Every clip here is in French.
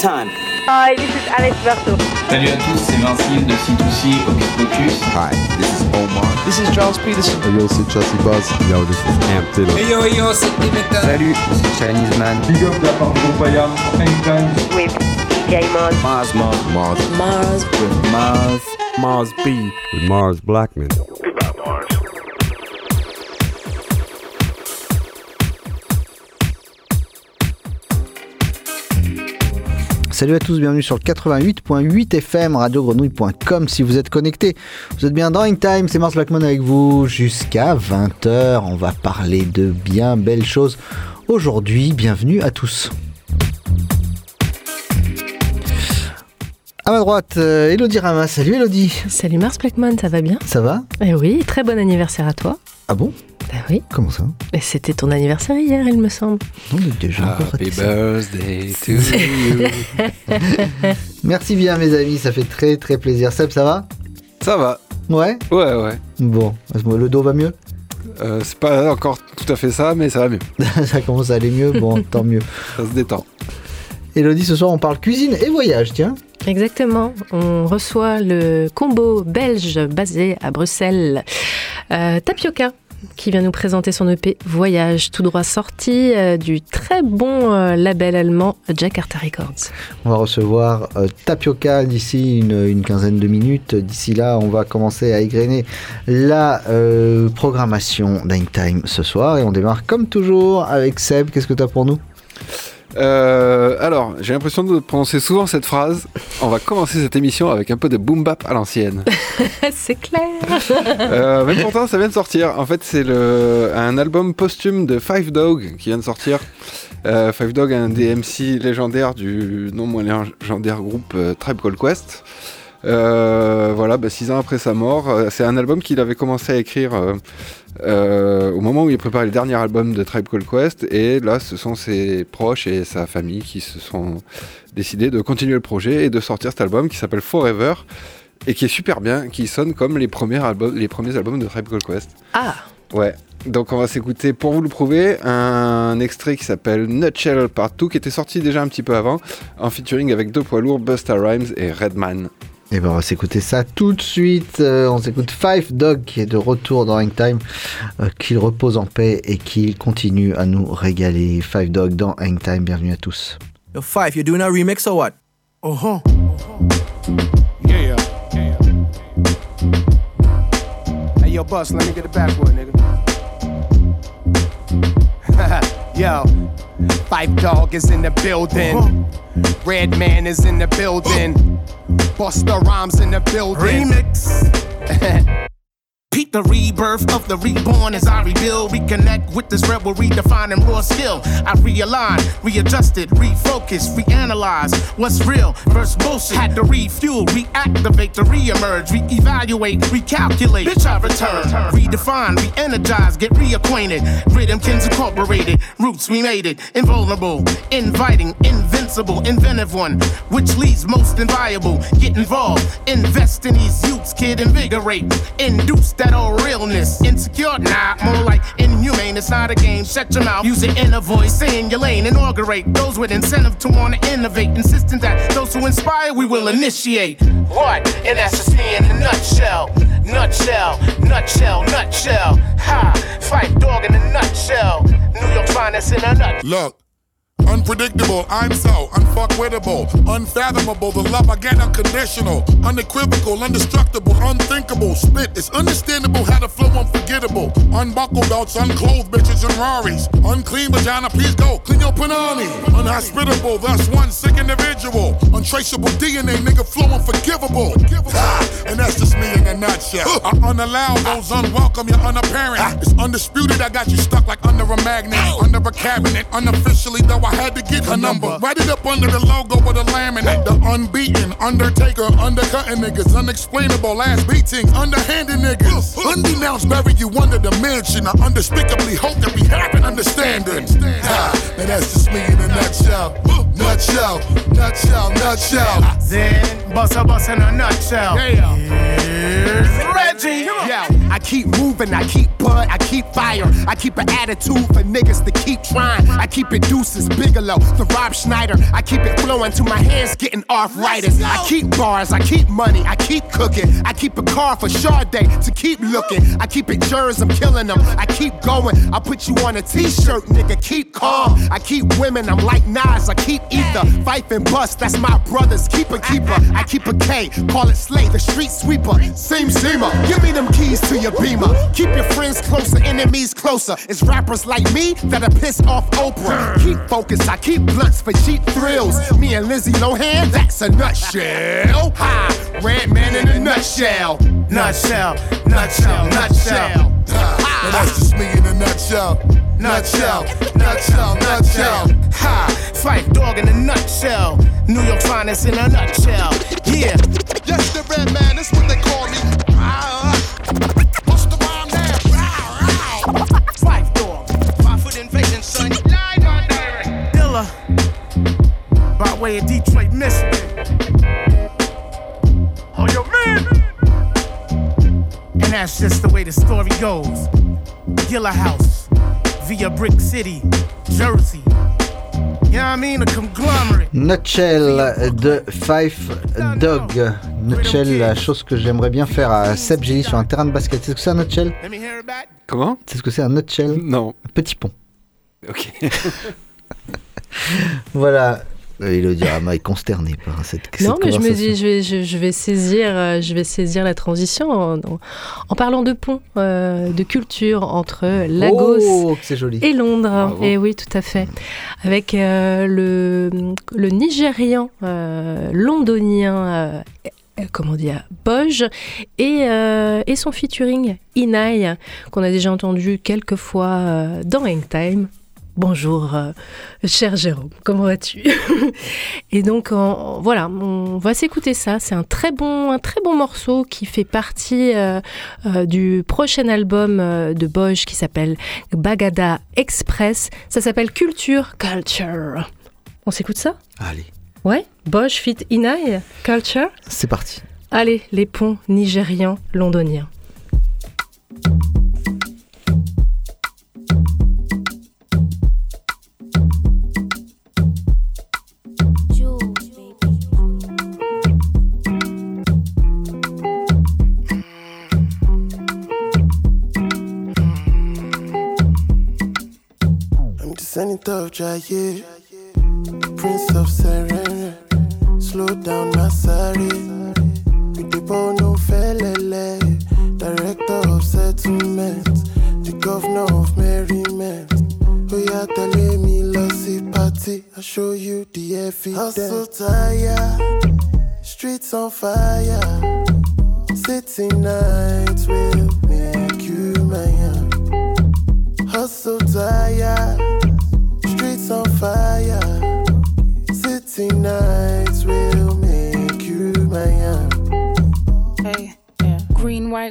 Time. Hi, this is Alex Berto. Salut à tous, c'est Vincile de C2C Hocus Pocus. Hi, this is Omar. This is Charles Peterson. Hey yo, c'est Chelsea Buzz. Yo, this is Amp Taylor. Hey yo, yo, c'est Dimitra. Salut, c'est Chinese Man. Big up la part de Payam, anytime. With DJ Mars. Mars, Mars, Mars. Mars. With Mars. Mars B. With Mars Blackman. Salut à tous, bienvenue sur le 88.8 FM, radiogrenouille.com si vous êtes connectés. Vous êtes bien dans In Time, c'est Mars Blackman avec vous jusqu'à 20h. On va parler de bien belles choses aujourd'hui. Bienvenue à tous. À ma droite, euh, Elodie Rama. Salut Elodie. Salut Mars Blackman, ça va bien? Ça va? Eh oui, très bon anniversaire à toi. Ah bon? Ben oui. Comment ça Et c'était ton anniversaire hier, il me semble. Non, mais déjà Happy birthday to you. Merci bien mes amis, ça fait très très plaisir. Seb, ça va Ça va. Ouais Ouais, ouais. Bon, le dos va mieux Euh, c'est pas encore tout à fait ça, mais ça va mieux. Ça commence à aller mieux, bon, tant mieux. Ça se détend. Elodie, ce soir on parle cuisine et voyage, tiens. Exactement. On reçoit le combo belge basé à Bruxelles, euh, Tapioca, qui vient nous présenter son EP Voyage, tout droit sorti euh, du très bon euh, label allemand Jakarta Records. On va recevoir euh, Tapioca d'ici une, quinzaine de minutes. D'ici là, on va commencer à égrener la programmation d'Ine Time ce soir. Et on démarre comme toujours avec Seb. Qu'est-ce que tu as pour nous? Euh, alors, j'ai l'impression de prononcer souvent cette phrase. On va commencer cette émission avec un peu de boom bap à l'ancienne. C'est clair Euh, mais pourtant, ça vient de sortir. En fait, c'est le, un album posthume de Five Dog qui vient de sortir. Euh, Five Dog, un des MC légendaires du non moins légendaire groupe Tribe Called Quest. Euh, voilà, bah, six ans après sa mort, euh, c'est un album qu'il avait commencé à écrire euh, au moment où il préparait le dernier album de Tribe Called Quest. Et là, ce sont ses proches et sa famille qui se sont décidés de continuer le projet et de sortir cet album qui s'appelle Forever et qui est super bien, qui sonne comme les premiers albums, les premiers albums de Tribe Called Quest. Ah Ouais. Donc on va s'écouter pour vous le prouver un extrait qui s'appelle Nutshell Part 2 qui était sorti déjà un petit peu avant en featuring avec deux poids lourds Busta Rhymes et Redman. Et ben on va s'écouter ça tout de suite. Euh, on s'écoute Five Dog qui est de retour dans Hang Time, euh, qu'il repose en paix et qu'il continue à nous régaler. Five Dog dans Hang Time, bienvenue à tous. Yo, Five, you're doing a remix or what? Uh huh. Yeah, yeah. Hey, yo, Bus, let me get the backwood, nigga. yo, Five Dog is in the building. Red Man is in the building. Busta Rhymes in the building. Remix. Peep the rebirth of the reborn as I rebuild. Reconnect with this rebel, redefining raw skill. I realign, readjusted, refocus, reanalyze what's real versus bullshit. Had to refuel, reactivate, to reemerge, reevaluate, recalculate. Bitch, I return, redefine, re-energize, get reacquainted. Rhythm Rhythmkins incorporated, roots we made it. Invulnerable, inviting, invincible, inventive one, which leads most inviolable. Get involved, invest in these youths, kid, invigorate, induce that old realness. Insecure, nah, more like inhumane. It's not a game. Shut your mouth, use your inner voice, stay in your lane, inaugurate those with incentive to want to innovate. Insisting that those who inspire, we will initiate. What? And that's just me in a nutshell. Nutshell, nutshell, nutshell. Ha! Fight dog in a nutshell. New York finest in a nutshell. Look, Unpredictable, I'm so unfuckwittable, unfathomable. The love I get unconditional, unequivocal, indestructible, unthinkable. Spit is understandable, how to flow unforgettable. Unbuckle belts, unclothed bitches and Raris. Unclean vagina, please go. Clean your panani. Unhospitable, thus one sick individual. Untraceable DNA, nigga, flow unforgivable. And that's just me in a nutshell. I unallow those unwelcome, you're unapparent. It's undisputed, I got you stuck like under a magnet, under a cabinet. Unofficially, though, I had to get her number. Write it up under the logo with a laminate. The unbeaten, undertaker, undercutting niggas. Unexplainable ass beatings, underhanded niggas. Undenounced, bury you under the mansion. I unspeakably hope that we have an understanding. Ha, and that's just me in a nutshell. Nutshell, nutshell, nutshell. Then, bust a bust in a nutshell. Here's Reggie. Yo, I keep moving, I keep bud, I keep fire. I keep an attitude for niggas to keep trying. I keep it deuces, Bigelow, the Rob Schneider. I keep it flowing to my hands getting arthritis. I keep bars, I keep money, I keep cooking. I keep a car for Sade to keep looking. I keep it jurors, I'm killing them. I keep going, I put you on a t-shirt, nigga, keep calm. I keep women, I'm like Nas, I keep ether. Fife and bust, that's my brothers, keeper, keeper. I keep a K, call it Slay, the street sweeper. Same seamer, give me them keys to your beamer. Keep your friends closer, enemies closer. It's rappers like me that'll piss off Oprah. Keep focused, I keep blunts for cheap thrills. Me and Lizzie Lohan, that's a nutshell. Ha, red man in a nutshell. Nutshell, nutshell, nutshell. And that's just me in a nutshell. Nutshell, nutshell, nutshell. Ha, Fight dog in a nutshell. New York finest in a nutshell. Yeah. Yes, the red man, that's what they call me. What's By way of Detroit, Michigan. Oh, yo, man. And that's just the way the story goes. Gilla House, via Brick City, Jersey. You know what I mean? A conglomerate. Nutshell de Five Dog. Nutshell, la chose que j'aimerais bien faire à Seb Jelly sur un terrain de basket. C'est ce que c'est un nutshell Comment? C'est ce que c'est un nutshell? Non. Petit pont. Ok. Voilà. Euh, Elodie Rama est consternée par cette, cette Non, mais je me dis, je vais, je, je vais saisir, euh, je vais saisir la transition en, en- en parlant de pont, euh, de culture entre Lagos Oh, et Londres. Bravo. Et oui, tout à fait. Avec euh, le, le Nigérian londonien. Comment dire, Boj et, euh, et son featuring Inai, qu'on a déjà entendu quelques fois euh, dans Hangtime. Bonjour, euh, cher Jérôme, comment vas-tu Et donc, voilà, on va s'écouter ça. C'est un très bon, un très bon morceau qui fait partie euh, euh, du prochain album de Bosch qui s'appelle Bagada Express. Ça s'appelle Culture Culture. On s'écoute ça? Allez, Ouais Bosch fit Inai Culture? C'est parti. Allez, les ponts nigérians londoniens. Descending of Jaye, Prince of Serene. Slow down, Masari. With Director of Settlement, the Governor of Merriment. Oh, yeah, tell me, lossy party. I show you the evidence. I'm so tired, streets on fire. City nights will make you mine. Hustle tired,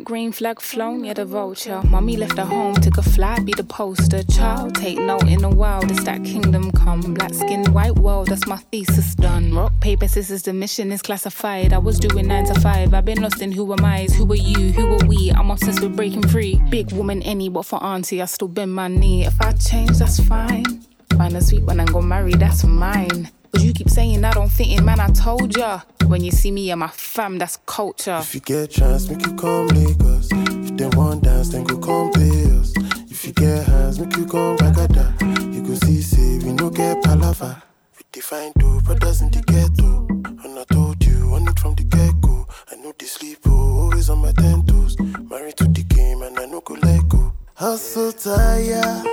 Green, flag flown, yeah, the vulture. Mommy left her home, took a flight, be the poster. Child, take note in the wild, it's that kingdom come. Black skin, white world, that's my thesis done. Rock, paper, scissors, the mission is classified. I was doing nine to five, I've been lost in who am I's, who are you, who are we? I'm obsessed with breaking free. Big woman, any, but for auntie, I still bend my knee. If I change, that's fine. Find a sweet when I go marry, that's mine. You keep saying I don't fit in, man, I told ya. When you see me and my fam, that's culture. If you get chance, make you come Lagos. If they want dance, then go come pay us. If you get hands, make you come Bagada. You go see, say we no get palava. We define two brothers in the ghetto. And I told you, on it from the get go. I know the sleep, oh, always on my ten toes. Married to the game, and I no go let go. Hustle tired,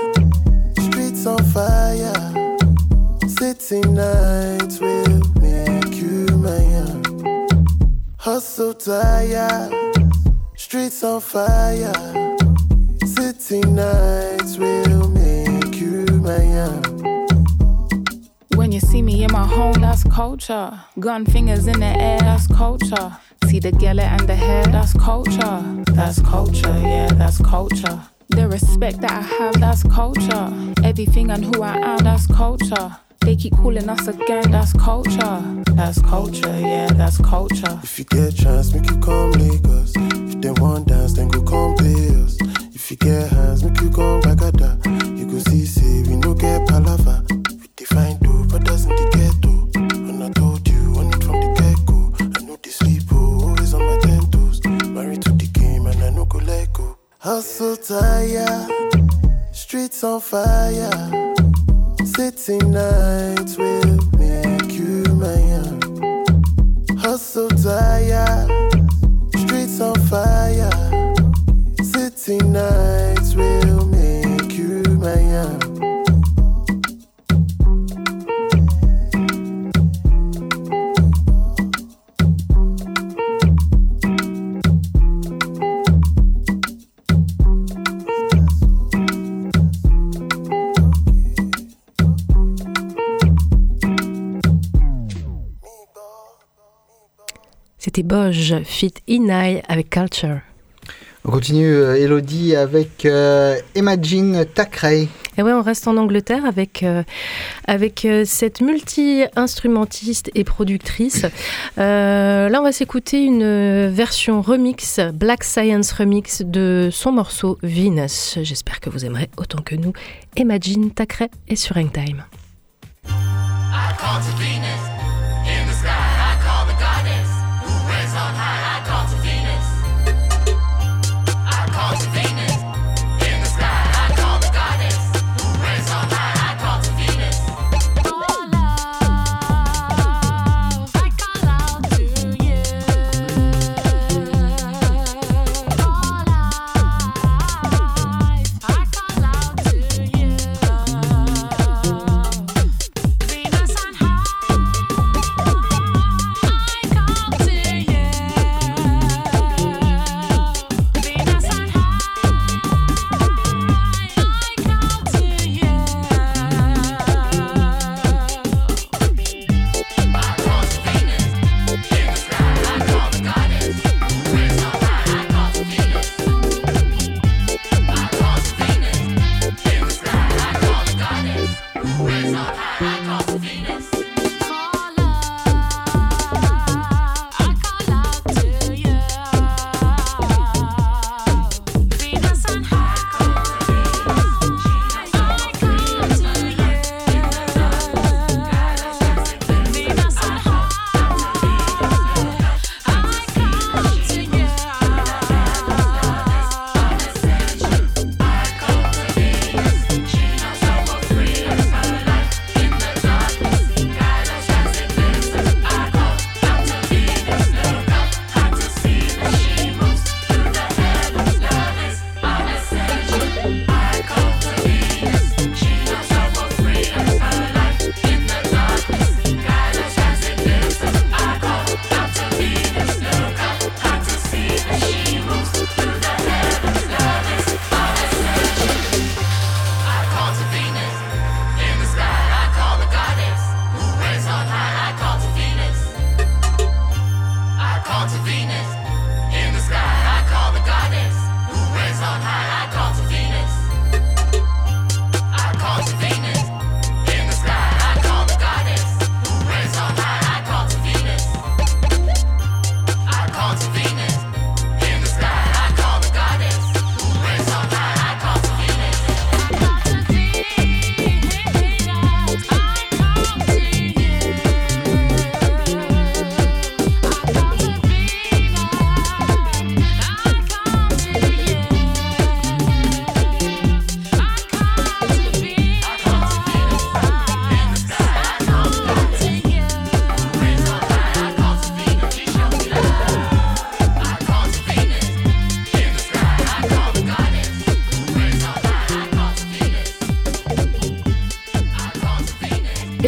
streets on fire. City nights will make you mine. Hustle tired, streets on fire. City nights will make you mine. When you see me in my home, that's culture. Gun fingers in the air, that's culture. See the gala and the hair, that's culture. That's culture, yeah, that's culture. The respect that I have, that's culture. Everything and who I am, that's culture. They keep calling us again, that's culture. That's culture, yeah, that's culture. If you get chance, make you come Lagos. If they want dance, then go come pay us. If you get hands, make you come Bagada. You go see, say we no get palava. We define do, two brothers in the ghetto. And I told you, on it from the get go. I know the sleep, oh, always on my ten toes. Married to the game, and I no go let go. Hustle tired, streets on fire. City nights will make you mine. Hustle tired, streets on fire. C'était Boge, fit Inai avec Culture. On continue, euh, Elodie, avec euh, Imagine Takray. Et ouais, on reste en Angleterre avec, euh, avec euh, cette multi-instrumentiste et productrice. Euh, là, on va s'écouter une version remix, Black Science remix de son morceau Venus. J'espère que vous aimerez autant que nous. Imagine Takray est sur Hangtime. I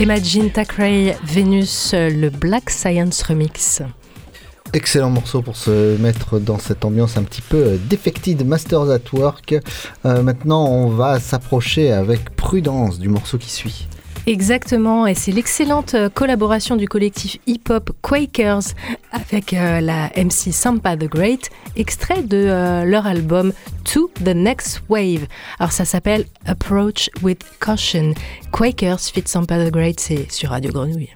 Imagine Thackeray, Vénus, le Black Science Remix. Excellent morceau pour se mettre dans cette ambiance un petit peu euh, Defected Masters at Work. Euh, maintenant, on va s'approcher avec prudence du morceau qui suit. Exactement, et c'est l'excellente euh, collaboration du collectif hip-hop Quakers avec euh, la MC Sampa the Great, extrait de euh, leur album To the Next Wave. Alors ça s'appelle Approach with Caution. Quakers fit Sampa the Great, c'est sur Radio Grenouille.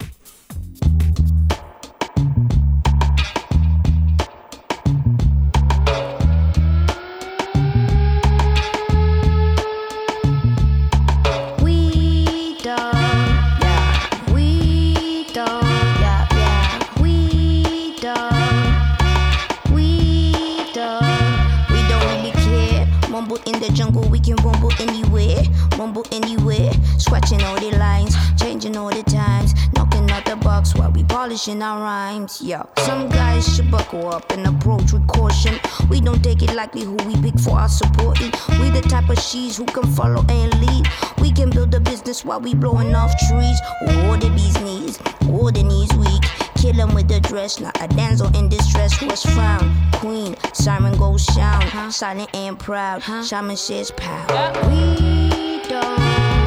Rhymes. Yeah, some guys should buckle up and approach with caution. We don't take it lightly who we pick for our supporting. We the type of she's who can follow and lead. We can build a business while we blowing off trees. Or the bee's knees, or the knees weak. Kill him with the dress, not a damsel in distress who was found. Queen, siren goes sound, silent and proud. Shaman says pow. We don't,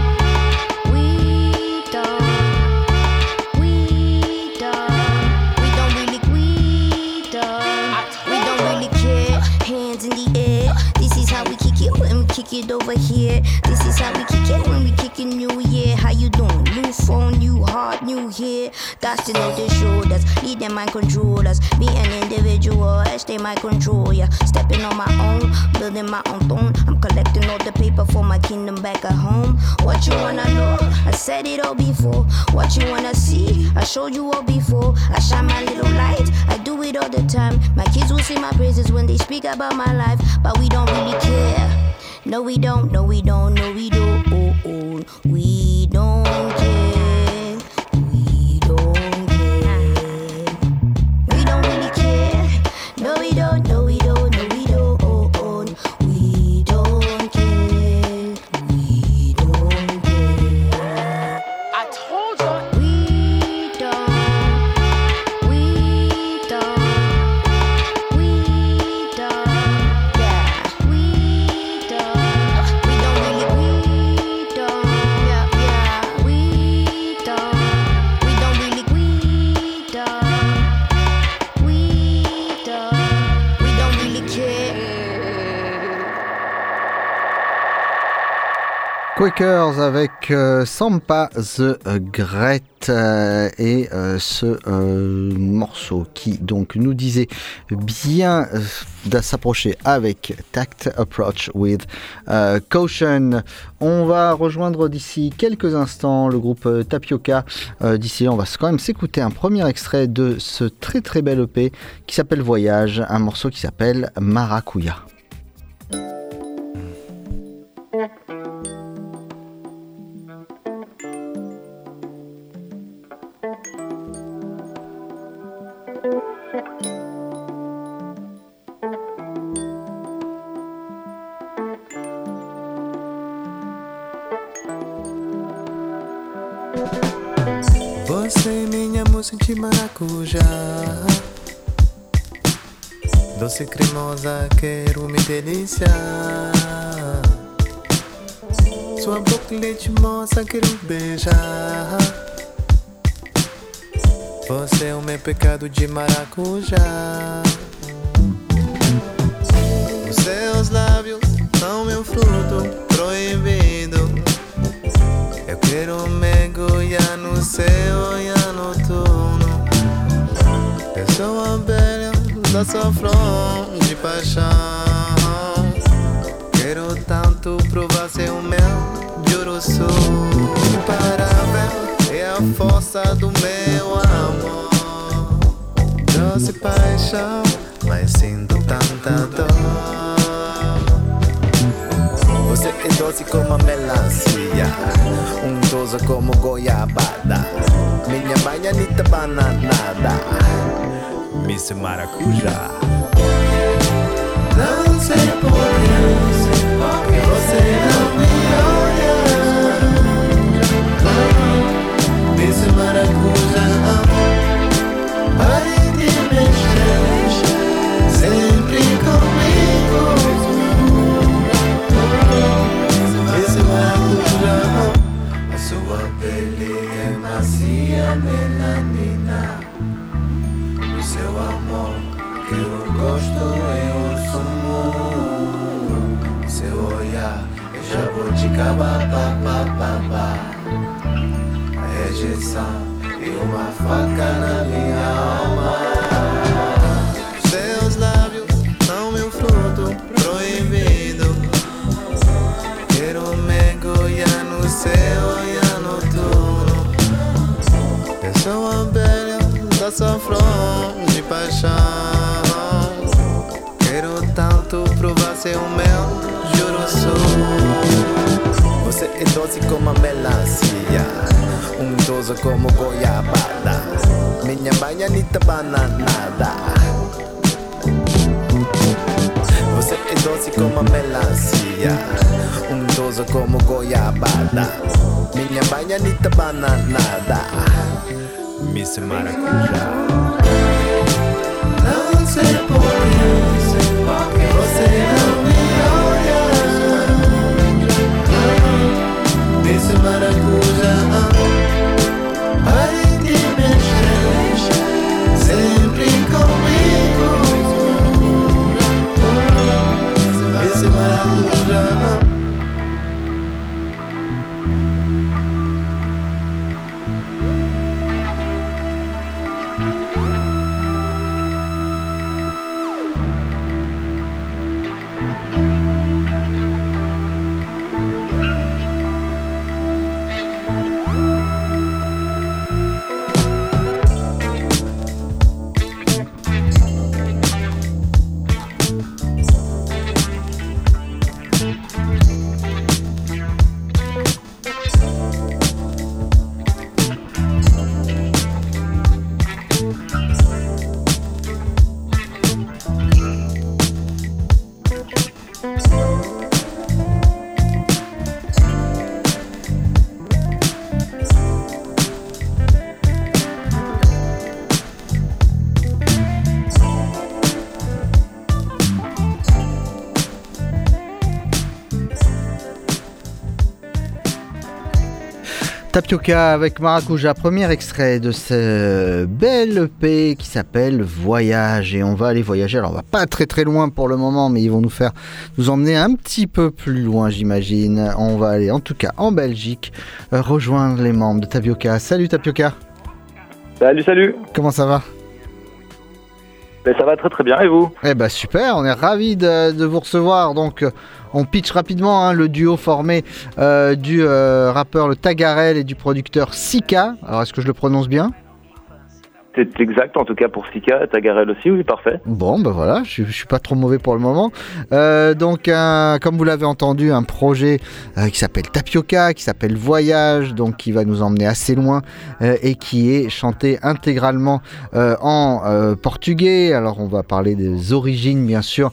it over here. This is how we kick it when we kick it new year. How you doing? New phone, new heart, new hair. That's to know the shoulders, lead them mind controllers. Be an individual, as they might control ya. Stepping on my own, building my own throne. I'm collecting all the paper for my kingdom back at home. What you wanna know? I said it all before. What you wanna see? I showed you all before. I shine my little light. I do it all the time. My kids will sing my praises when they speak about my life, but we don't really care. No, we don't. No, we don't. No, we don't. We don't care. Avec euh, Sampa the Great euh, et euh, ce morceau qui donc nous disait bien de s'approcher avec Tact Approach with Caution. On va rejoindre d'ici quelques instants le groupe Tapioca. D'ici on va quand même s'écouter un premier extrait de ce très très bel EP qui s'appelle Voyage, un morceau qui s'appelle Maracuya. Doce cremosa, quero me deliciar Sua boca leite moça, quero beijar. Você é o meu pecado de maracujá. Os seus lábios são meu fruto proibido. Eu quero mergulhar no seu olhar noturno. Eu sou a sua flor de paixão. Quero tanto provar seu mel de uruçu Imparável é a força do meu amor. Doce paixão, mas sinto tanta dor. Você é doce como a melancia doce como goiabada. Minha baianita bananada Miss Maracujá. Não sei por que você não me olha. Miss Maracujá, pare de mexer, sempre comigo. Miss Maracujá, a sua pele é macia mesmo. A rejeição e uma faca na minha alma. Seus lábios são meu fruto proibido. Quero mergulhar no seu olhar noturno Eu sou a abelha da sua flor de paixão. Quero tanto provar seu mel, juro sou Você é doce como a melancia doce como goiabada. Minha baianita bananada. Você é doce como a melancia doce como goiabada. Minha baianita bananada. Miss Maracujá. Não sei porquê Você não maracuya Tapioca avec Maracuja, premier extrait de ce bel EP qui s'appelle Voyage. Et on va aller voyager. Alors, on va pas très très loin pour le moment, mais ils vont nous faire nous emmener un petit peu plus loin, j'imagine. On va aller en tout cas en Belgique euh, rejoindre les membres de Tapioca. Salut Tapioca. Salut, salut. Comment ça va? Ben, ça va très très bien et vous? Eh ben super, on est ravis de, de vous recevoir. Donc on pitch rapidement hein, le duo formé euh, du euh, rappeur le Tagarel et du producteur Sika. Alors est-ce que je le prononce bien? C'est exact, en tout cas pour Sika, Tagarel aussi, oui, parfait. Bon, ben voilà, je, je suis pas trop mauvais pour le moment. Euh, donc, comme vous l'avez entendu, un projet euh, qui s'appelle Tapioca, qui s'appelle Voyage, donc qui va nous emmener assez loin euh, et qui est chanté intégralement en portugais. Alors, on va parler des origines, bien sûr,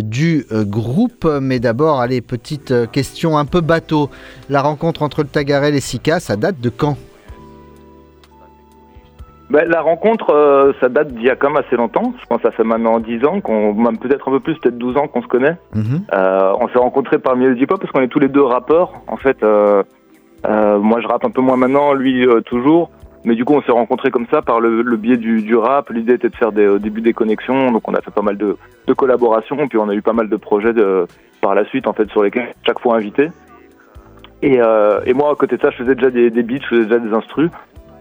du groupe. Mais d'abord, allez, petite question un peu bateau. La rencontre entre le Tagarel et Sika, ça date de quand? Ben, la rencontre, euh, ça date d'il y a quand même assez longtemps. Je pense que ça fait maintenant 10 ans, qu'on, même peut-être un peu plus, peut-être 12 ans qu'on se connaît. Euh, on s'est rencontrés par le milieu du hip-hop parce qu'on est tous les deux rappeurs. En fait, euh, moi je rappe un peu moins maintenant, lui toujours. Mais du coup, on s'est rencontrés comme ça par le, le biais du, du rap. L'idée était de faire des, au début des connexions. Donc on a fait pas mal de, de collaborations. Puis on a eu pas mal de projets de, par la suite, en fait, sur lesquels chaque fois invité. Et, et moi, à côté de ça, je faisais déjà des, des beats, je faisais déjà des instrus.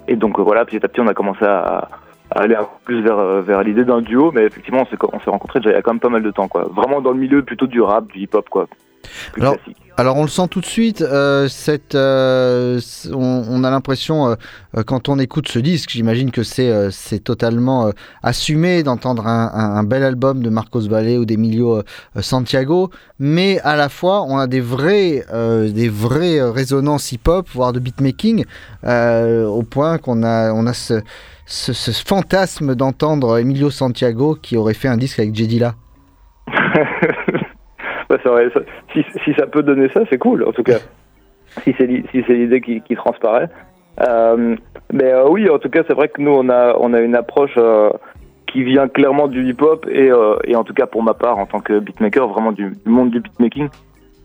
Et donc euh, voilà, petit à petit, on a commencé à, à aller un peu plus vers, euh, vers l'idée d'un duo. Mais effectivement, on s'est, on s'est rencontrés déjà il y a quand même pas mal de temps. Quoi. Vraiment dans le milieu plutôt du rap, du hip-hop. quoi. Plus Alors, classique. Alors, on le sent tout de suite, euh, euh, on, on a l'impression, euh, euh, quand on écoute ce disque, j'imagine que c'est euh, totalement euh, assumé d'entendre un, un- bel album de Marcos Valle ou d'Emilio Santiago, mais à la fois, on a des vrais, euh, des vraies résonances hip-hop, voire de beatmaking, au point qu'on a, on a ce, ce, ce fantasme d'entendre Emilio Santiago qui aurait fait un disque avec Jedila. Ça aurait- ça- si, si ça peut donner ça, c'est cool, en tout cas. si c'est si l'idée qui, qui transparaît. Euh, mais euh, oui, en tout cas, c'est vrai que nous, on a, on a une approche euh, qui vient clairement du hip-hop et, et en tout cas pour ma part, en tant que beatmaker, vraiment du, du monde du beatmaking.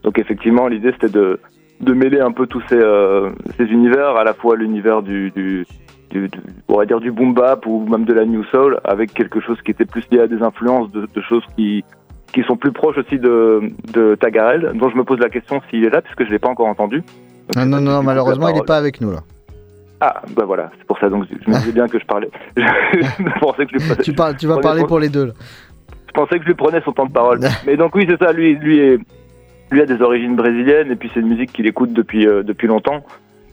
Donc effectivement, l'idée, c'était de, de mêler un peu tous ces, ces univers, à la fois l'univers du, du, du, du- on va dire du boom bap ou même de la new soul avec quelque chose qui était plus lié à des influences de, de choses qui qui sont plus proches aussi de, de Tagarel, dont je me pose la question s'il est là, puisque je l'ai pas encore entendu. Ah, non, non, non, malheureusement, il n'est pas avec nous là. Ah, bah voilà, c'est pour ça, donc je me disais bien que je parlais. je pensais que je lui prenais- Tu, parles, tu vas parler pour les deux là. Je pensais que je lui prenais son temps de parole. Mais donc oui, c'est ça, lui, lui, est, lui a des origines brésiliennes, et puis c'est une musique qu'il écoute depuis, euh, depuis longtemps.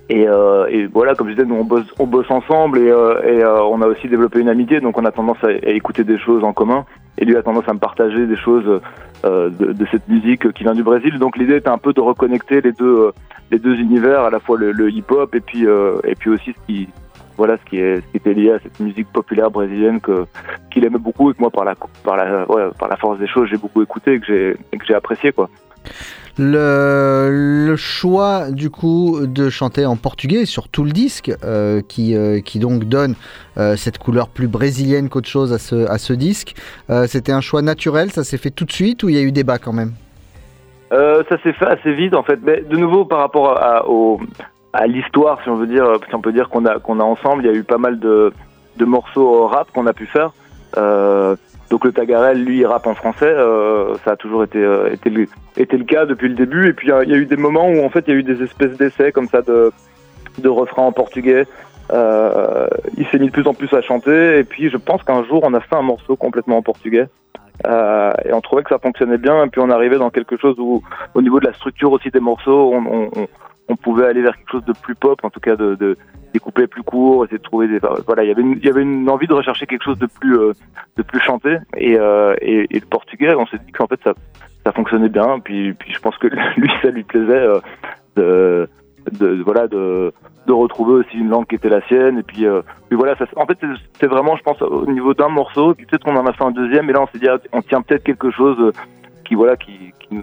Et, euh, et voilà, comme je disais, nous on bosse, on bosse ensemble et, euh, et euh, on a aussi développé une amitié, donc on a tendance à, écouter des choses en commun. Et lui a tendance à me partager des choses euh, de, de cette musique qui vient du Brésil. Donc l'idée était un peu de reconnecter les deux, euh, les deux univers, à la fois le, le hip-hop et puis, euh, et puis aussi ce qui, voilà, ce qui, est, ce qui était lié à cette musique populaire brésilienne que qu'il aimait beaucoup et que moi par la, par la, ouais, par la force des choses j'ai beaucoup écouté et que j'ai, que j'ai apprécié quoi. Le, choix du coup de chanter en portugais sur tout le disque, euh, qui, euh, qui donc donne euh, cette couleur plus brésilienne qu'autre chose à ce, disque, c'était un choix naturel, ça s'est fait tout de suite ou il y a eu débat quand même? Ça s'est fait assez vite en fait, mais de nouveau par rapport à, l'histoire, si on veut dire, si on peut dire qu'on a ensemble, il y a eu pas mal de morceaux rap qu'on a pu faire. Donc le Tagarel, lui, il rappe en français, euh, ça a toujours été euh, été le, été le cas depuis le début. Et puis il y a- eu des moments où en fait il y a eu des espèces d'essais comme ça de de refrains en portugais. Euh, il s'est mis de plus en plus à chanter et puis je pense qu'un jour on a fait un morceau complètement en portugais. Euh, et on trouvait que ça fonctionnait bien et puis on arrivait dans quelque chose où au niveau de la structure aussi des morceaux on, on- on pouvait aller vers quelque chose de plus pop en tout cas de, de des couplets plus courts essayer de trouver des voilà il y avait une, il y avait une envie de rechercher quelque chose de plus euh, de plus chanté. Et, euh, et, et le portugais on s'est dit qu'en fait ça ça fonctionnait bien. Puis puis je pense que lui ça lui plaisait euh, de, de voilà de de retrouver aussi une langue qui était la sienne. Et puis, euh, puis voilà ça, en fait c'est- vraiment je pense au niveau d'un morceau. Et puis peut-être qu'on en a fait un deuxième. Et là on s'est dit ah, on tient peut-être quelque chose euh, qui voilà qui, qui,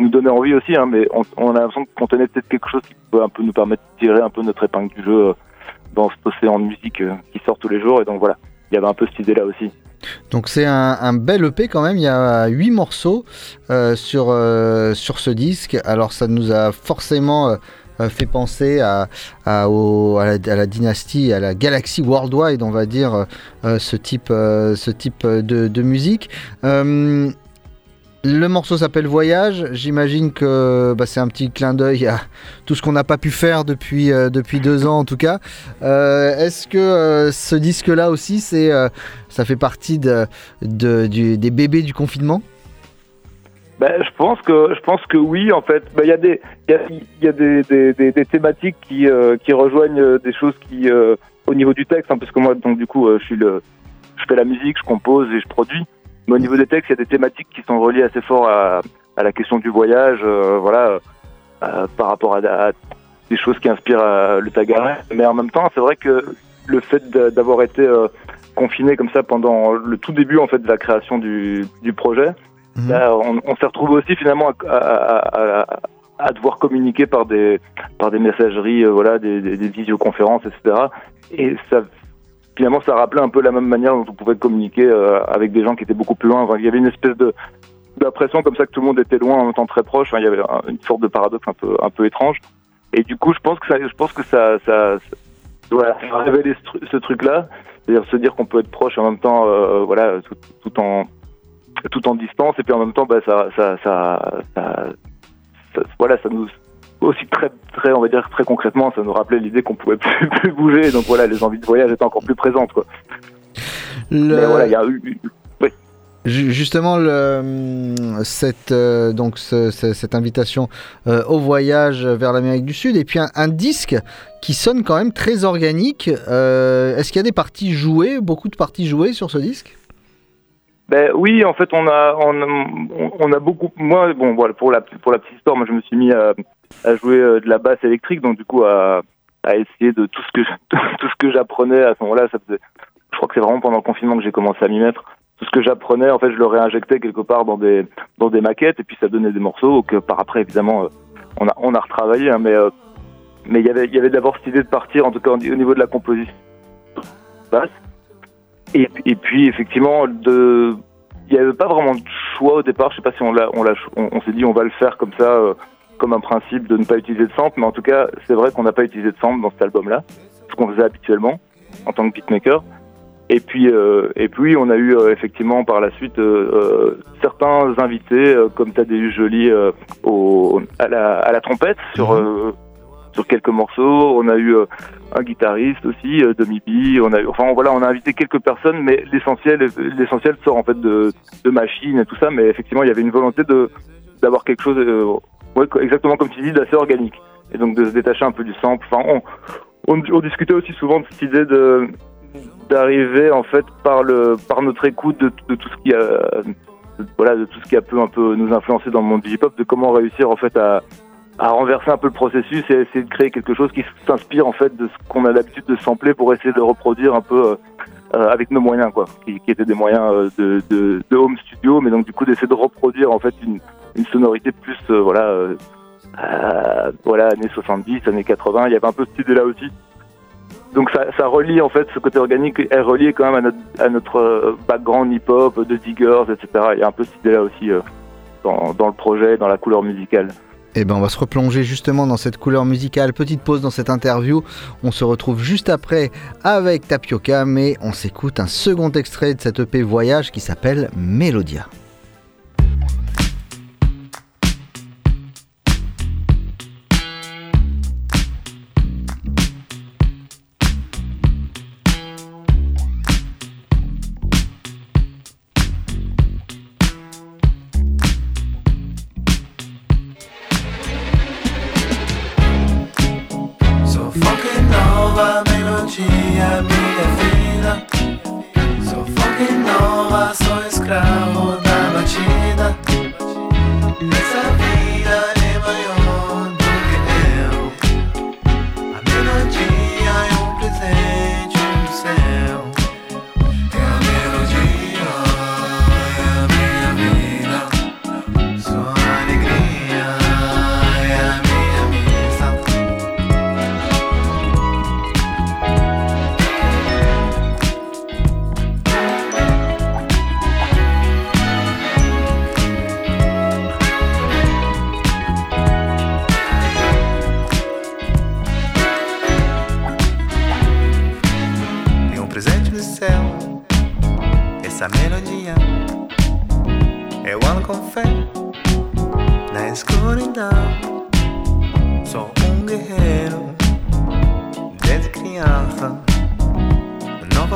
nous, donnait envie aussi hein, mais on, on a l'impression qu'on tenait peut-être quelque chose qui peut un peu nous permettre de tirer un peu notre épingle du jeu euh, dans cet océan de musique euh, qui sort tous les jours et donc voilà il y avait un peu cette idée là aussi Donc c'est un, bel EP quand même, il y a 8 morceaux euh, sur, sur ce disque. Alors ça nous a forcément fait penser à, à, la, dynastie, à la galaxie worldwide, on va dire, ce type, ce type de musique. Le morceau s'appelle Voyage. J'imagine que bah, c'est un petit clin d'œil à tout ce qu'on n'a pas pu faire depuis, euh, depuis deux ans en tout cas. Euh, Est-ce que euh, ce disque-là aussi, c'est, euh, ça fait partie de, de- du- des bébés du confinement? Ben, je pense que je pense que oui en fait. Ben, Il y a des il y a, des, des, des, thématiques qui euh, qui rejoignent euh, des choses qui au niveau du texte hein, parce que moi donc du coup je suis le je fais la musique, je compose et je produis. Mais au niveau des textes, il y a des thématiques qui sont reliées assez fort à, à la question du voyage, euh, voilà, euh, par rapport à, à des choses qui inspirent euh, le Tagaret. Mais en même temps, c'est vrai que le fait d'avoir été euh, confiné comme ça pendant le tout début en fait de la création du, du projet, là, on, on s'est retrouvé aussi finalement à, à- à- à devoir communiquer par des par des messageries, euh, voilà, des, des, des visioconférences, etc. Et ça finalement ça rappelait un peu la même manière dont on pouvait communiquer euh, avec des gens qui étaient beaucoup plus loin. Enfin, il y avait une espèce de d'impression comme ça que tout le monde était loin en même temps très proche. Enfin, il y avait un- une sorte de paradoxe un peu un peu étrange. Et du coup, je pense que ça, je pense que ça, ça, voilà, révélé ce, tru- ce truc-là, c'est-à-dire se dire qu'on peut être proche en même temps, euh, voilà, tout, tout en tout en distance et puis en même temps, bah, ça, ça, ça- ça- voilà, ça nous aussi très, très, on va dire très concrètement, ça nous rappelait l'idée qu'on pouvait plus, plus bouger. Donc voilà, les envies de voyage étaient encore plus présentes, quoi. Le- Mais voilà, il y a eu, oui. Justement, le, cette, euh, donc ce- ce- cette invitation euh, au voyage vers l'Amérique du Sud, et puis un, un disque qui sonne quand même très organique. Euh, Est-ce qu'il y a des parties jouées, beaucoup de parties jouées sur ce disque? Ben oui, en fait, on a, on a beaucoup. Moi, bon, voilà, pour la pour la petite histoire, moi, je me suis mis à, à jouer euh, de la basse électrique, donc du coup, à, à essayer de tout ce que tout ce que j'apprenais à ce moment-là. Ça je crois que c'est vraiment pendant le confinement que j'ai commencé à m'y mettre. Tout ce que j'apprenais, en fait, je le réinjectais quelque part dans des dans des maquettes, et puis ça donnait des morceaux que par après, évidemment, euh, on a on a retravaillé, hein, mais euh, mais il y avait il y avait d'abord cette idée de partir, en tout cas au niveau de la composition basse. Et, puis effectivement, de, il n'y avait pas vraiment de choix au départ. Je sais pas si on l'a, on l'a, on, s'est dit on va le faire comme ça, comme un principe de ne pas utiliser de sample. Mais en tout cas, c'est vrai qu'on n'a pas utilisé de sample dans cet album-là, ce qu'on faisait habituellement. en tant que beatmaker. Et puis, euh, et puis on a eu euh, effectivement par la suite euh, euh, certains invités euh, comme Tadeu Joly euh, au, à, la, à la trompette sur, euh, sur quelques morceaux. On a eu euh, un guitariste aussi, euh, Demi B. On a eu, enfin voilà, on a invité quelques personnes, mais l'essentiel, l'essentiel sort en fait de, de machines et tout ça. Mais effectivement, il y avait une volonté de d'avoir quelque chose, euh, ouais, exactement comme tu dis, d'assez organique. Et donc de se détacher un peu du sample. Enfin, on, discutait aussi souvent de cette idée de d'arriver en fait par le par notre écoute de, tout ce qui a voilà de tout ce qui a pu un peu nous influencer dans le monde du hip hop de comment réussir en fait à à renverser un peu le processus et essayer de créer quelque chose qui s'inspire en fait de ce qu'on a l'habitude de sampler pour essayer de reproduire un peu euh, euh, avec nos moyens quoi qui, qui étaient des moyens euh, de, de, de home studio mais donc du coup d'essayer de reproduire en fait une, une sonorité plus euh, voilà euh, euh, voilà années 70 années 80 il y avait un peu cette idée là aussi donc ça, ça relie en fait ce côté organique est relié quand même à notre, background hip-hop, de diggers, etc. Il y a un peu cette idée-là aussi dans, dans le projet, dans la couleur musicale. Eh ben, on va se replonger justement dans cette couleur musicale. Petite pause dans cette interview. On se retrouve juste après avec Tapioca, mais on s'écoute un second extrait de cette EP Voyage qui s'appelle Mélodia.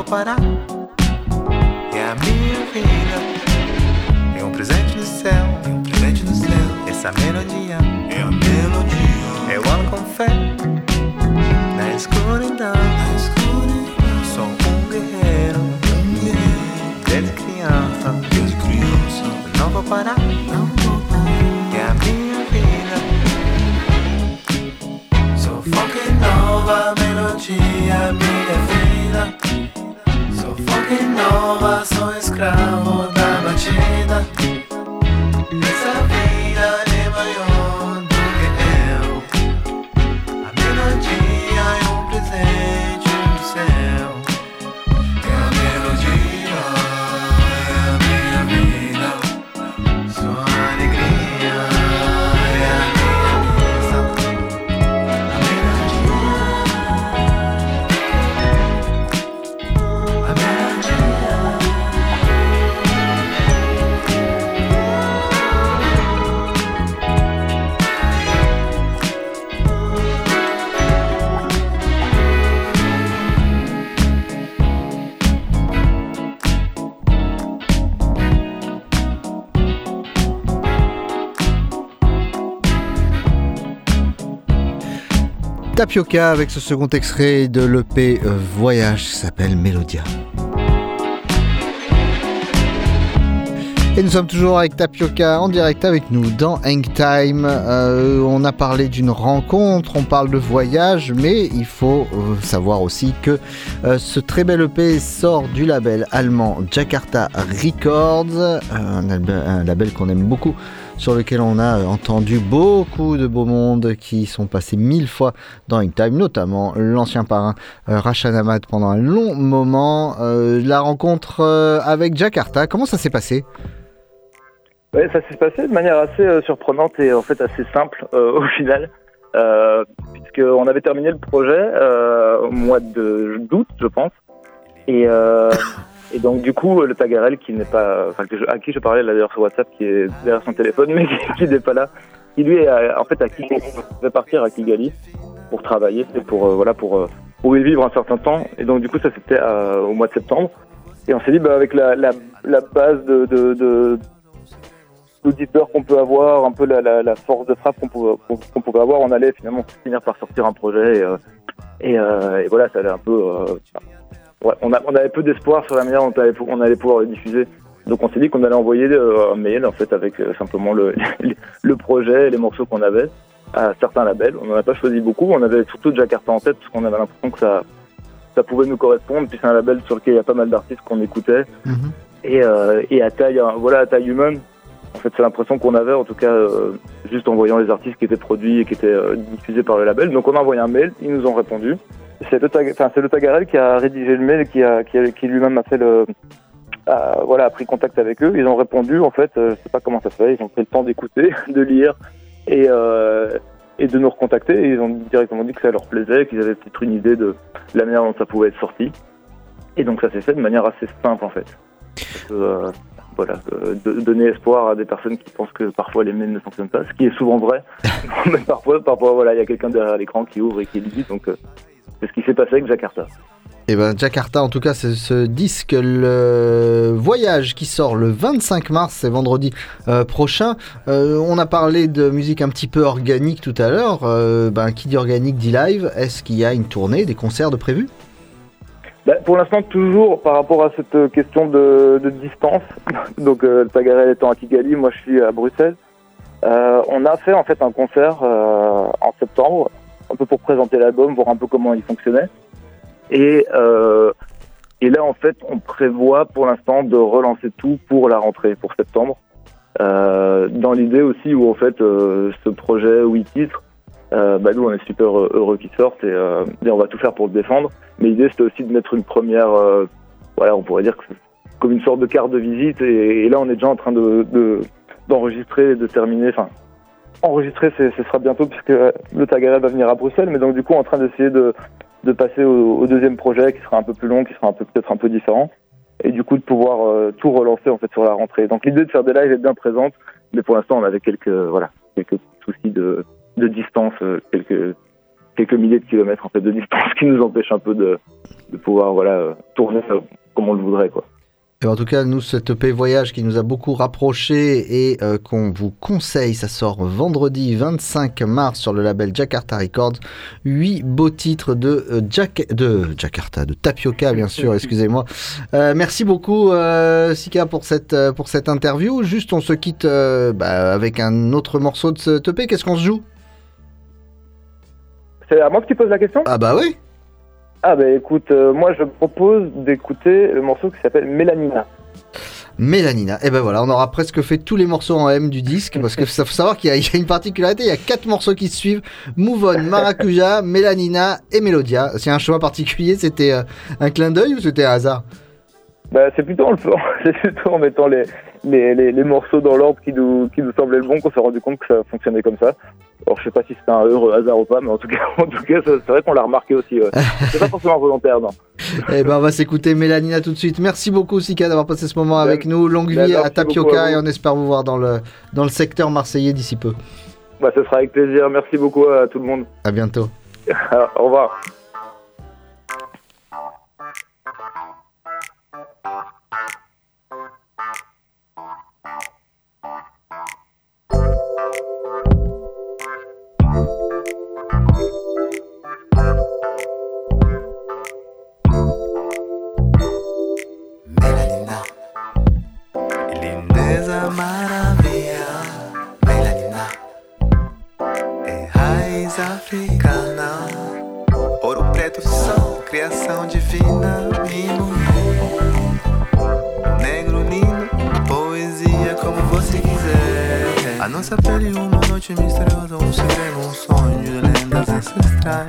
Parar, é a minha vida. Tem um presente do céu, tem um presente do céu. Essa melodia é a melodia. Eu ando com fé na escuridão. Sou um guerreiro, desde criança. Desde criança. Não vou parar, não vou parar. É a minha vida. Sou fucking nova, melodia, minha vida. Porque não vá, sou escravo Tapioca avec ce second extrait de l'EP euh, Voyage s'appelle Mélodia. Et nous sommes toujours avec Tapioca en direct avec nous dans Hang Time. Euh, on a parlé d'une rencontre, on parle de voyage, mais il faut euh, savoir aussi que ce très bel EP sort du label allemand Jakarta Records, un label qu'on aime beaucoup sur lequel on a euh, entendu beaucoup de beaux mondes qui sont passés mille fois dans Hang Time, notamment l'ancien parrain euh, Rachan Ahmad pendant un long moment. Euh, la rencontre avec Jakarta, comment ça s'est passé? Ça s'est passé de manière assez surprenante et en fait assez simple euh, au final, euh, puisqu'on avait terminé le projet au mois de d'août, je pense. Et, et donc du coup, le Tagarel qui n'est pas, enfin à qui je parlais là d'ailleurs sur WhatsApp, qui est derrière son téléphone, mais qui, n'est pas là, qui lui est à- en fait à Kigali, devait partir à Kigali pour travailler, pour euh, voilà pour euh, pour y vivre un certain temps. Et donc du coup, ça c'était euh, au mois de septembre. Et on s'est dit bah, avec la, la, la base de, de, de d'auditeurs qu'on peut avoir, un peu la, la, la force de frappe qu'on pouvait, pouvait avoir, on allait finalement finir par sortir un projet. Et, euh, et, euh, et voilà, ça allait un peu. euh, ouais, on, a, on avait peu d'espoir sur la manière dont on allait, on allait pouvoir le diffuser. Donc on s'est dit qu'on allait envoyer euh, un mail en fait avec euh, simplement le, le projet et les morceaux qu'on avait à certains labels. On n'en a pas choisi beaucoup. On avait surtout Jakarta en tête parce qu'on avait l'impression que ça, ça pouvait nous correspondre. Puis c'est un label sur lequel il y a pas mal d'artistes qu'on écoutait et, euh, et à taille, euh, voilà, à taille humaine. En fait, c'est l'impression qu'on avait, en tout cas, euh, juste en voyant les artistes qui étaient produits et qui étaient euh, diffusés par le label. Donc, on a envoyé un mail, ils nous ont répondu. C'est le, le Tagarel qui a rédigé le mail qui, qui, lui-même a fait le, voilà, pris contact avec eux. Ils ont répondu, en fait, euh, je sais pas comment ça se fait. Ils ont pris le temps d'écouter, de lire et, euh, et de nous recontacter. Et ils ont directement dit que ça leur plaisait, qu'ils avaient peut-être une idée de la manière dont ça pouvait être sorti. Et donc, ça s'est fait de manière assez simple, en fait. Euh, voilà, euh, donner espoir à des personnes qui pensent que parfois les mails ne fonctionnent pas, ce qui est souvent vrai. Mais parfois, parfois, voilà, il y a quelqu'un derrière l'écran qui ouvre et qui lit. Donc, euh, c'est ce qui s'est passé avec Jakarta. Et ben Jakarta, en tout cas, c'est ce disque, le voyage qui sort le 25 mars, c'est vendredi euh, prochain. Euh, on a parlé de musique un petit peu organique tout à l'heure. Euh, ben, qui dit organique dit live. Est-ce qu'il y a une tournée, des concerts de prévus? Bah, pour l'instant, toujours par rapport à cette question de, de distance, donc le Tagarel étant à Kigali, moi je suis à Bruxelles, on a fait en fait un concert en septembre, un peu pour présenter l'album, voir un peu comment il fonctionnait. Et, euh, et là, en fait, on prévoit pour l'instant de relancer tout pour la rentrée, pour septembre. Euh, dans l'idée aussi où en fait euh, ce projet huit titres, bah nous on est super heureux qu'il sorte et, on va tout faire pour le défendre. Mais l'idée c'était aussi de mettre une première, voilà, on pourrait dire que comme une sorte de carte de visite. Et, là on est déjà en train de- d'enregistrer, et de terminer. Enfin, enregistrer, ce sera bientôt puisque le Tagarel va venir à Bruxelles. Mais donc du coup en train d'essayer de de passer au, au deuxième projet qui sera un peu plus long, qui sera un peu peut-être un peu différent. Et du coup de pouvoir euh, tout relancer en fait sur la rentrée. Donc l'idée de faire des lives est bien présente, mais pour l'instant on avait quelques voilà quelques soucis de de distance, euh, quelques quelques milliers de kilomètres en fait de distance qui nous empêchent un peu de, de pouvoir voilà euh, tourner euh, comme on le voudrait quoi. Et en tout cas, nous, cette EP Voyage qui nous a beaucoup rapprochés et euh, qu'on vous conseille, ça sort vendredi 25 mars sur le label Jakarta Records. Huit beaux titres de, euh, Jack, de Jakarta, de Tapioca, bien sûr, excusez-moi. Euh, merci beaucoup, Sika, pour cette, pour cette interview. Juste, on se quitte bah, avec un autre morceau de cette EP. Qu'est-ce qu'on se joue? C'est à moi que tu poses la question? Ah bah oui Ah bah écoute, euh, moi je propose d'écouter le morceau qui s'appelle Mélanina. Mélanina. Et ben voilà, on aura presque fait tous les morceaux en M du disque parce que ça faut savoir qu'il y, a- il y a une particularité, il y a quatre morceaux qui se suivent Move On, Maracuja, Mélanina et Melodia. C'est un choix particulier, c'était euh, un clin d'œil ou c'était un hasard? Bah, c'est plutôt en le c'est plutôt en mettant les, les, les, les morceaux dans l'ordre qui nous, qui nous semblait le bon qu'on s'est rendu compte que ça fonctionnait comme ça. Alors je sais pas si c'était un heureux hasard ou pas, mais en tout cas, en tout cas, ça- c'est vrai qu'on l'a remarqué aussi. ouais. c'est pas forcément volontaire, non. Eh ben on va s'écouter Mélanina tout de suite. Merci beaucoup Sika d'avoir passé ce moment avec nous. Longue ben, vie à Tapioca à et on espère vous voir dans le, dans le secteur marseillais d'ici peu. Bah, ce sera avec plaisir. Merci beaucoup à tout le monde. À bientôt. Au revoir. Divina Mimo, negro lindo Poesia como você quiser. A nossa pele uma noite misteriosa Um segredo, um sonho de lendas ancestrais.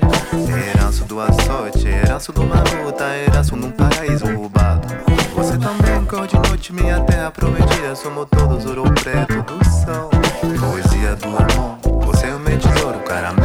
Herança do açoite, herança do maluta Herança num paraíso roubado. Você também cor de noite, minha terra prometida. Somos todos ouro preto do sol Poesia do amor Você é o meu tesouro, caramelo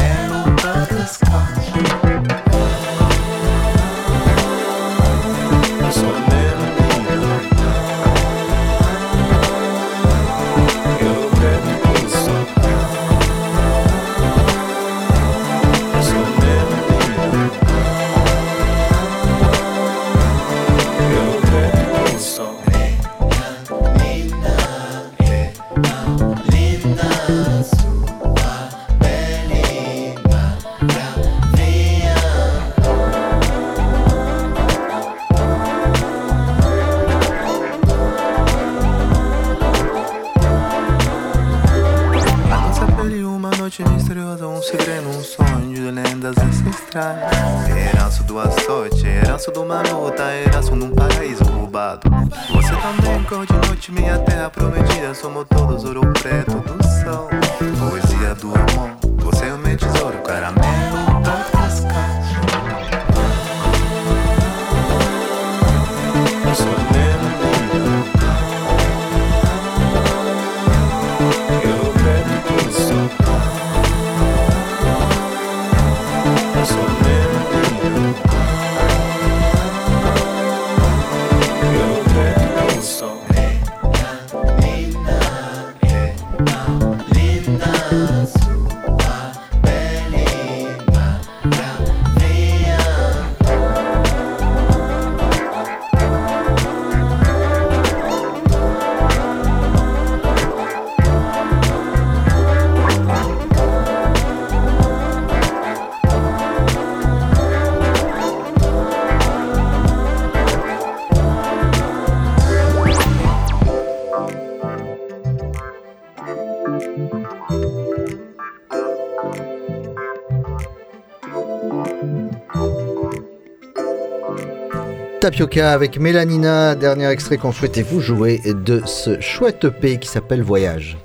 Tapioca avec Mélanina, dernier extrait qu'on souhaitait vous jouer de ce chouette EP qui s'appelle Voyage.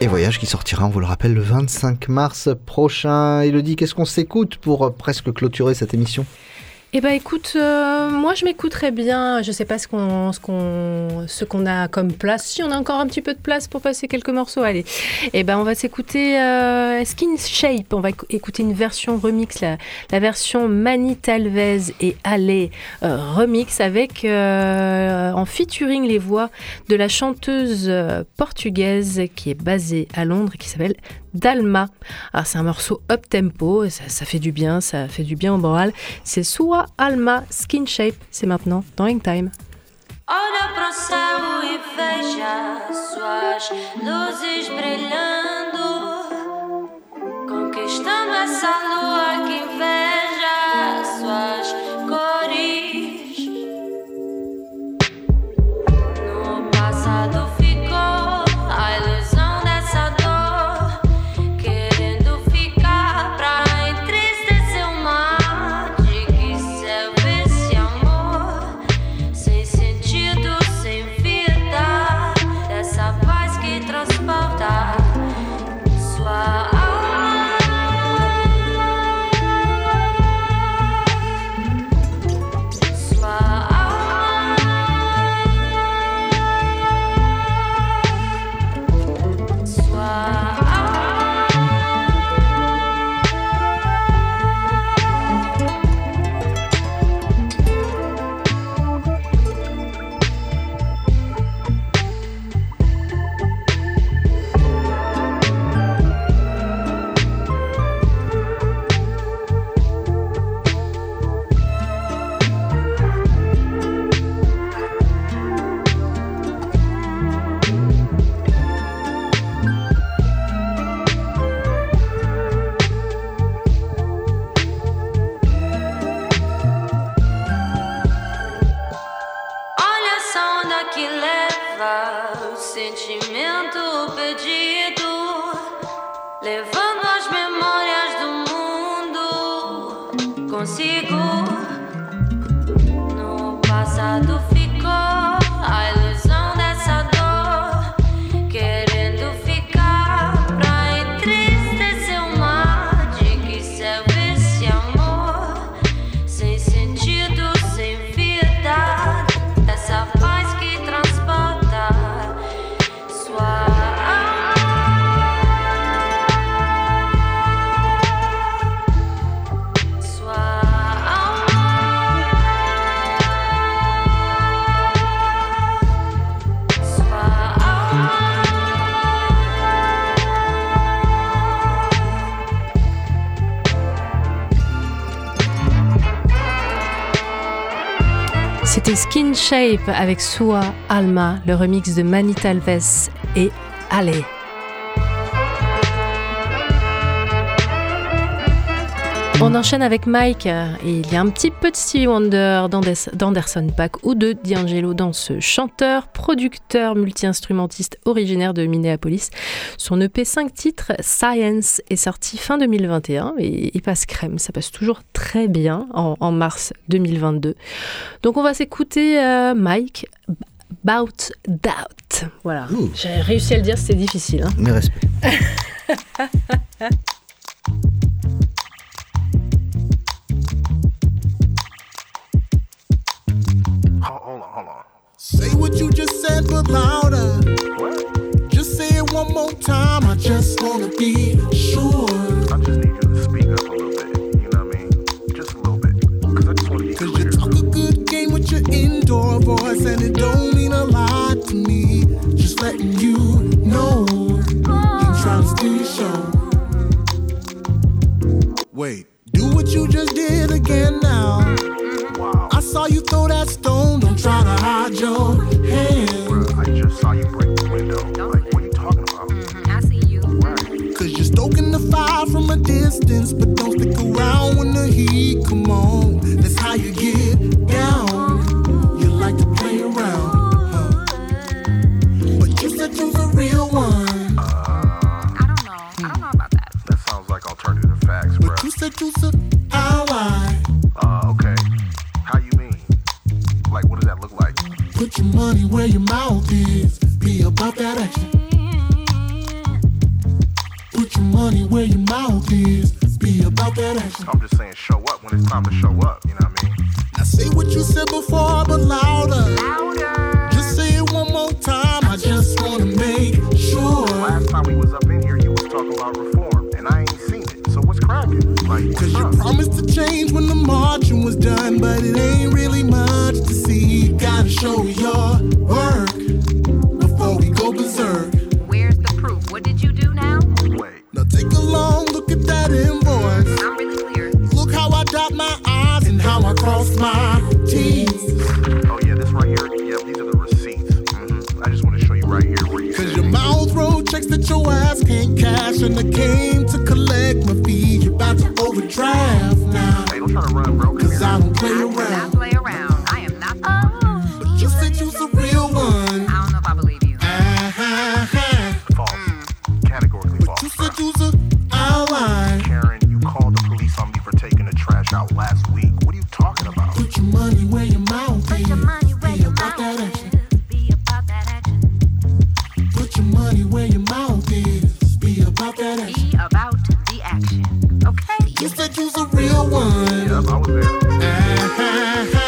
Et Voyage qui sortira, on vous le rappelle, le 25 mars prochain. Elodie, qu'est-ce qu'on s'écoute pour euh, presque clôturer cette émission? Eh ben écoute, euh, moi je m'écouterais bien. Je sais pas ce qu'on ce qu'on a comme place. Si on a encore un petit peu de place pour passer quelques morceaux, allez. Eh ben on va s'écouter euh, Skin Shape. On va écou- écouter une version remix, la, version Mani Talvez et Ale euh, remix avec en featuring les voix de la chanteuse portugaise qui est basée à Londres et qui s'appelle Dalma. Alors c'est un morceau up tempo, ça, fait du bien, ça fait du bien au moral. C'est Sua Alma Skin Shape, c'est maintenant dans e que inveja Skin Shape avec Sua Alma, le remix de Mani Talves et Ale. On enchaîne avec Mike. Et il y a un petit peu de Stevie Wonder, d'Anderson Paak ou de D'Angelo dans ce chanteur, producteur, multi-instrumentiste originaire de Minneapolis. Son EP 5 titres, Science, est sorti fin 2021 et il passe crème. Ça passe toujours très bien en, en mars 2022. Donc on va s'écouter euh, Mike. Bout Doubt. Voilà. J'ai réussi à le dire, c'était difficile. hein. Mes respects. Hold on, hold on. Say what you just said, but louder. Just say it one more time. I just wanna be sure. I just need you to speak up a little bit. You know what I mean? Just a little bit. Because I just want to be Cause clear. you talk a good game with your indoor voice, and it don't mean a lot to me. Just letting you know. you're trying to steal your show. Wait, do what you just did again now. I saw you throw that stone, don't try to hide your hand. I just saw you break the window. Like, what are you talking about? I see you. Cause you're stoking the fire from a distance, but don't stick around when the heat come on. Money where your mouth is. Be about that action. Be about the action. Okay. You said you's a real one. Yep, I was there. Ah,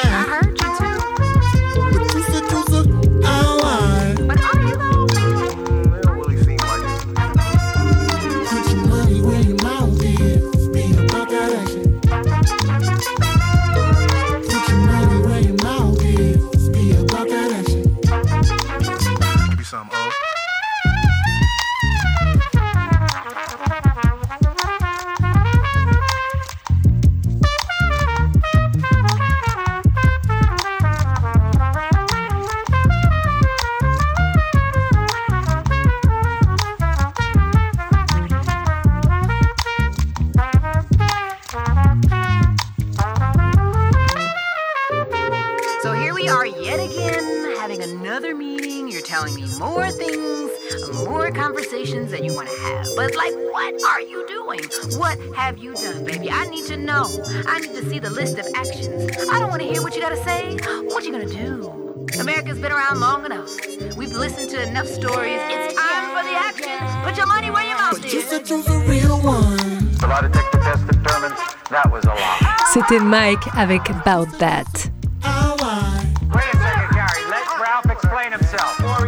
C'était Mike avec About That.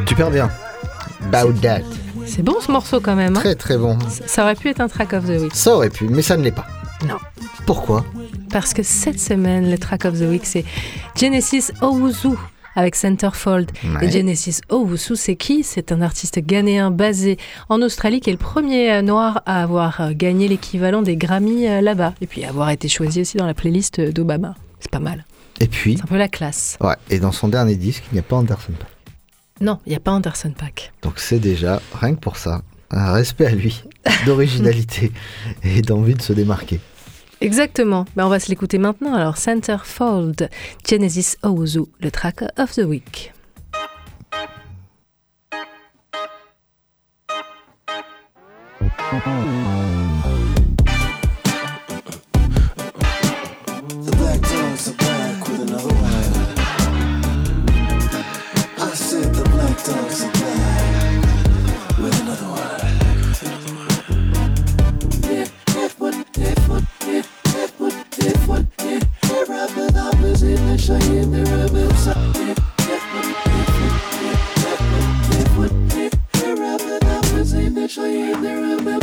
Super bien. Bout that. C'est bon ce morceau quand même. hein Très très bon. Ça aurait pu être un track of the week. Ça aurait pu, mais ça ne l'est pas. Non. Pourquoi? Parce que cette semaine, le track of the week, c'est Genesis Owusu avec Centerfold. Ouais. Et Genesis Owusu, c'est qui? C'est un artiste ghanéen basé en Australie qui est le premier euh, noir à avoir euh, gagné l'équivalent des Grammy euh, là-bas. Et puis avoir été choisi aussi dans la playlist d'Obama. C'est pas mal. Et puis, C'est un peu la classe. ouais, et dans son dernier disque, il n'y a pas Anderson Paak. Non, il n'y a pas Anderson Paak. Donc c'est déjà, rien que pour ça, un respect à lui, d'originalité et d'envie de se démarquer. Exactement. Ben, on va se l'écouter maintenant. Alors, Centerfold, Genesis Ozu, le track of the week. is in the shine,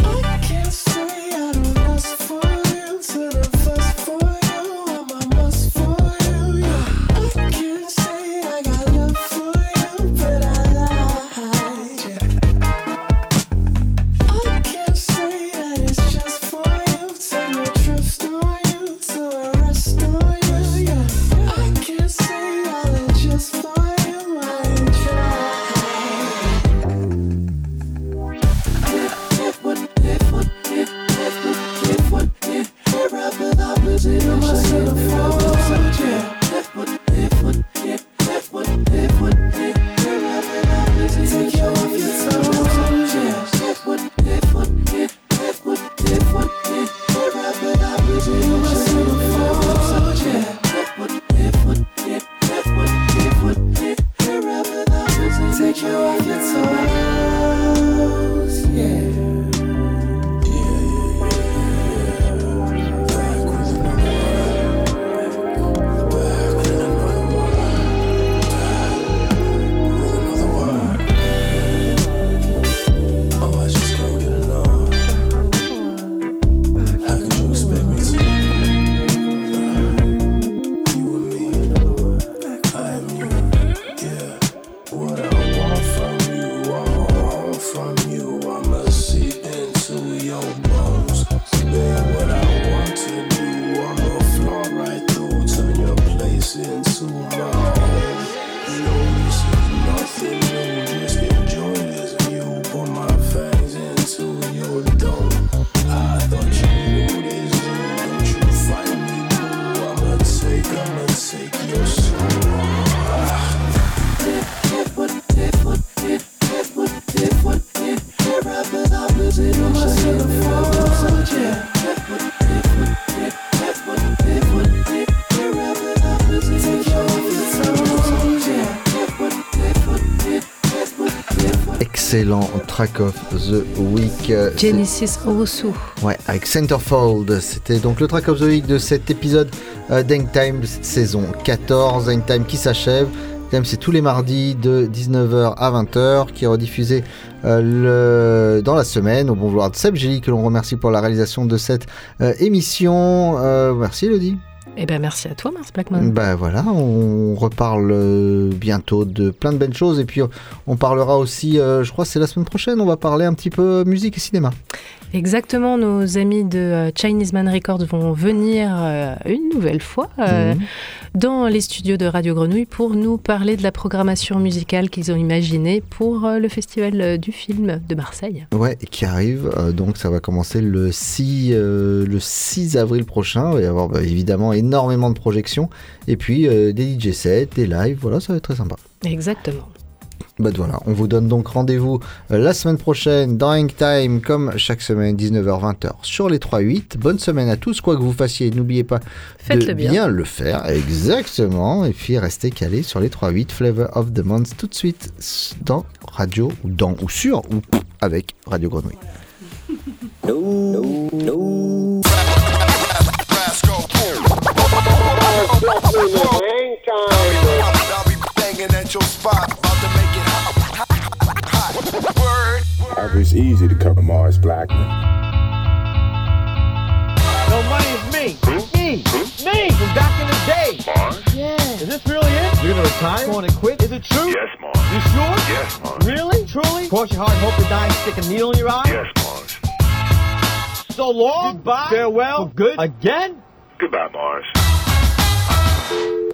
Excellent track of the week. Euh, Genesis Ozu. Ouais, avec Centerfold. C'était donc le track of the week de cet épisode euh, d'Hang Time saison 14. Hang Time qui s'achève. Time, c'est tous les mardis de 19h à 20h, qui est rediffusé euh, le... dans la semaine. Au bon vouloir de Seb Gély, que l'on remercie pour la réalisation de cette euh, émission. Merci Elodie. Eh ben, merci à toi, Mars Blackman. Ben voilà, on reparle euh, bientôt de plein de belles choses et puis euh, on parlera aussi, euh, je crois c'est la semaine prochaine, on va parler un petit peu musique et cinéma. Exactement, nos amis de Chinese Man Records vont venir euh, une nouvelle fois euh, Mhm. dans les studios de Radio Grenouille pour nous parler de la programmation musicale qu'ils ont imaginée pour le festival du film de Marseille. Ouais, qui arrive, donc ça va commencer le 6, euh, le 6 avril prochain. Il va y avoir bah, évidemment énormément de projections et puis euh, des DJ sets, des lives, voilà, ça va être très sympa. Exactement. Bah voilà, on vous donne donc rendez-vous euh, la semaine prochaine dans Hang Time, comme chaque semaine, 19h-20h sur les 3-8. Bonne semaine à tous, quoi que vous fassiez, n'oubliez pas de bien. le faire, exactement. Et puis restez calés sur les 3-8 Flavor of the Month tout de suite dans Radio, ou dans, ou sur, ou avec Radio Grenouille. It's easy to cover Mars Blackman. No money is me. Me. Me from back in the day. Mars? Yeah. Is this really it? You're gonna retire? Going to quit? Is it true? Yes, Mars. You sure? Yes, Mars. Really? Truly? Cross your heart hope to die stick a needle in your eye? Yes, Mars. So long. Goodbye. Farewell. For good. Again? Goodbye, Mars. Bye.